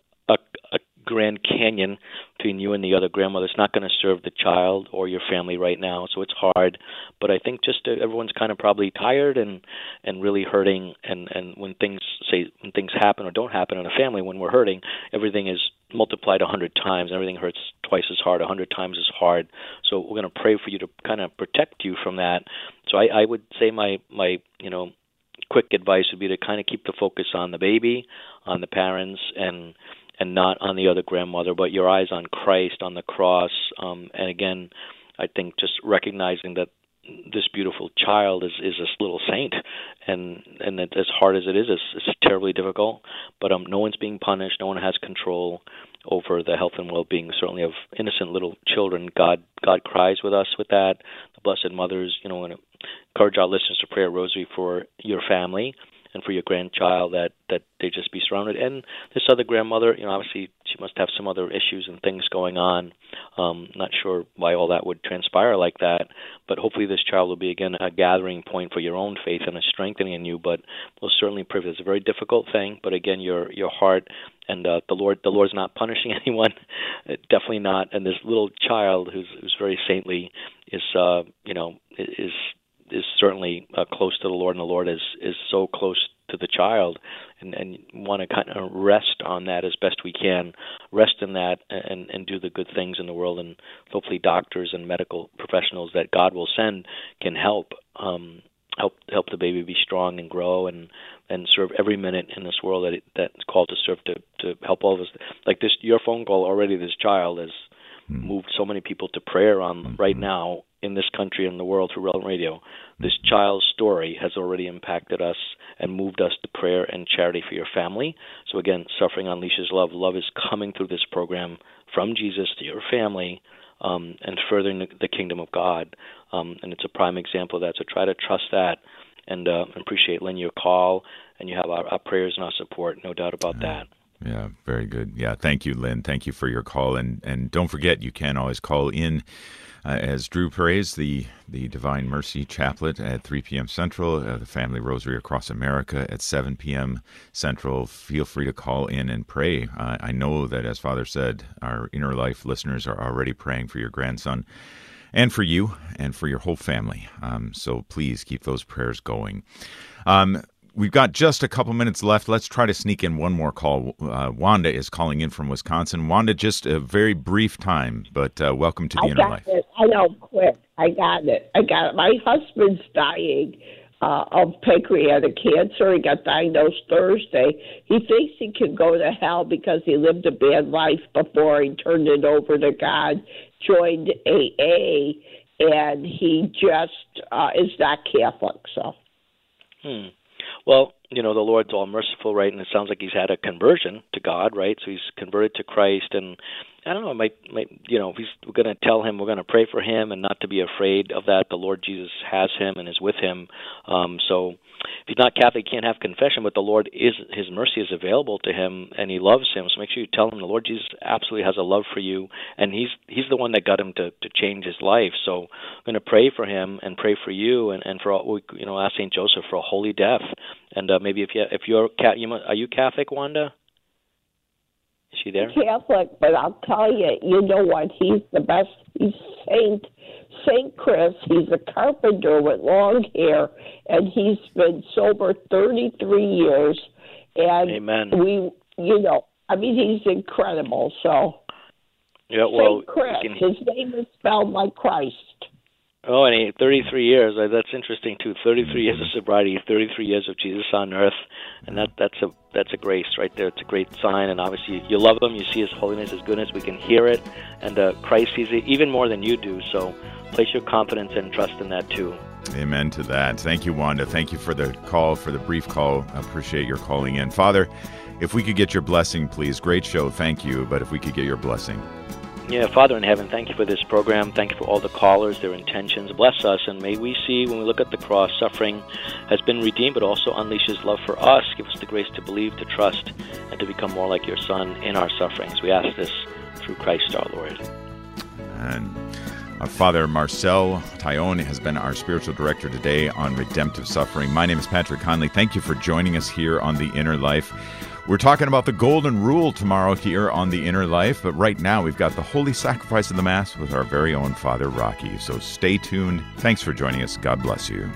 Grand Canyon between you and the other grandmother. It's not going to serve the child or your family right now, so it's hard. But I think just uh, everyone's kind of probably tired and and really hurting. And and when things say when things happen or don't happen in a family, when we're hurting, everything is multiplied a hundred times. Everything hurts twice as hard, a hundred times as hard. So we're going to pray for you to kind of protect you from that. So I, I would say my my you know quick advice would be to kind of keep the focus on the baby, on the parents, and and not on the other grandmother, but your eyes on Christ on the cross. Um, and again, I think just recognizing that this beautiful child is is this little saint, and and that as hard as it is, it's, it's terribly difficult. But um, no one's being punished. No one has control over the health and well-being, certainly of innocent little children. God God cries with us with that. The Blessed Mothers, you know, and encourage our listeners to pray a rosary for your family and for your grandchild that that they just be surrounded. And this other grandmother, you know, obviously she must have some other issues and things going on. Um, not sure why all that would transpire like that, but hopefully this child will be again a gathering point for your own faith and a strengthening in you. But we'll certainly pray. It's a very difficult thing, but again, your your heart and uh, the Lord the Lord's not punishing anyone, definitely not. And this little child who's who's very saintly is uh, you know is is certainly uh, close to the Lord, and the Lord is is so close to the child, and and want to kind of rest on that as best we can, rest in that, and and do the good things in the world, and hopefully doctors and medical professionals that God will send can help. Um, help help the baby be strong and grow and and serve every minute in this world that it, that's called to serve to to help all of us like this your phone call already this child mm. Moved so many people to prayer on mm-hmm. right now in this country and the world through Relevant Radio. This child's story has already impacted us and moved us to prayer and charity for your family. So again, Suffering Unleashes Love. Love is coming through this program from Jesus to your family um, and furthering the kingdom of God. Um, and it's a prime example of that. So try to trust that and uh, appreciate, Lynn, your call. And you have our, our prayers and our support, no doubt about that. Yeah, very good. Yeah, thank you, Lynn. Thank you for your call, and and don't forget, you can always call in uh, as Drew prays the the Divine Mercy Chaplet at 3 p.m. Central, uh, the Family Rosary across America at 7 p.m. Central. Feel free to call in and pray. Uh, I know that, as Father said, our inner life listeners are already praying for your grandson and for you and for your whole family. Um, so please keep those prayers going. Um, we've got just a couple minutes left. Let's try to sneak in one more call. Uh, Wanda is calling in from Wisconsin. Wanda, just a very brief time, but uh, welcome to the I inner got life. It. I know, quick. I got it. I got it. My husband's dying uh, of pancreatic cancer. He got diagnosed Thursday. He thinks he can go to hell because he lived a bad life before he turned it over to God, joined AA, and he just uh, is not Catholic. So. Hmm. Well, you know, the Lord's all merciful, right? And it sounds like he's had a conversion to God, right? So he's converted to Christ, and I don't know, might, might you know, he's we're going to tell him we're going to pray for him and not to be afraid of that. The Lord Jesus has him and is with him. Um, so if he's not Catholic, he can't have confession, but the Lord is His mercy is available to him, and He loves him. So make sure you tell him the Lord Jesus absolutely has a love for you, and He's He's the one that got him to to change his life. So I'm going to pray for him and pray for you, and and for all, you know, ask Saint Joseph for a holy death, and uh, maybe if you if you're cat, you are you Catholic, Wanda? She there? Catholic, but I'll tell you, you know what? He's the best. He's Saint Saint Chris. He's a carpenter with long hair, and he's been sober 33 years. And Amen. we, you know, I mean, he's incredible. So, yeah, well, Saint Chris. can, his name is spelled like Christ. Oh, and he, 33 years. Uh, that's interesting too. 33 years of sobriety, 33 years of Jesus on earth, and that that's a that's a grace right there. It's a great sign, and obviously you love him. You see His holiness, His goodness. We can hear it, and uh, Christ sees it even more than you do. So place your confidence and trust in that too. Amen to that. Thank you, Wanda. Thank you for the call, for the brief call. I appreciate your calling in, Father. If we could get your blessing, please. Great show. Thank you. But if we could get your blessing. Yeah, Father in heaven, thank you for this program. Thank you for all the callers, their intentions. Bless us, and may we see when we look at the cross, suffering has been redeemed, but also unleashes love for us. Give us the grace to believe, to trust, and to become more like your Son in our sufferings. We ask this through Christ our Lord. And uh, Father Marcel Taillon has been our spiritual director today on redemptive suffering. My name is Patrick Conley. Thank you for joining us here on The Inner Life. We're talking about the Golden Rule tomorrow here on The Inner Life, but right now we've got the Holy Sacrifice of the Mass with our very own Father Rocky. So stay tuned. Thanks for joining us. God bless you.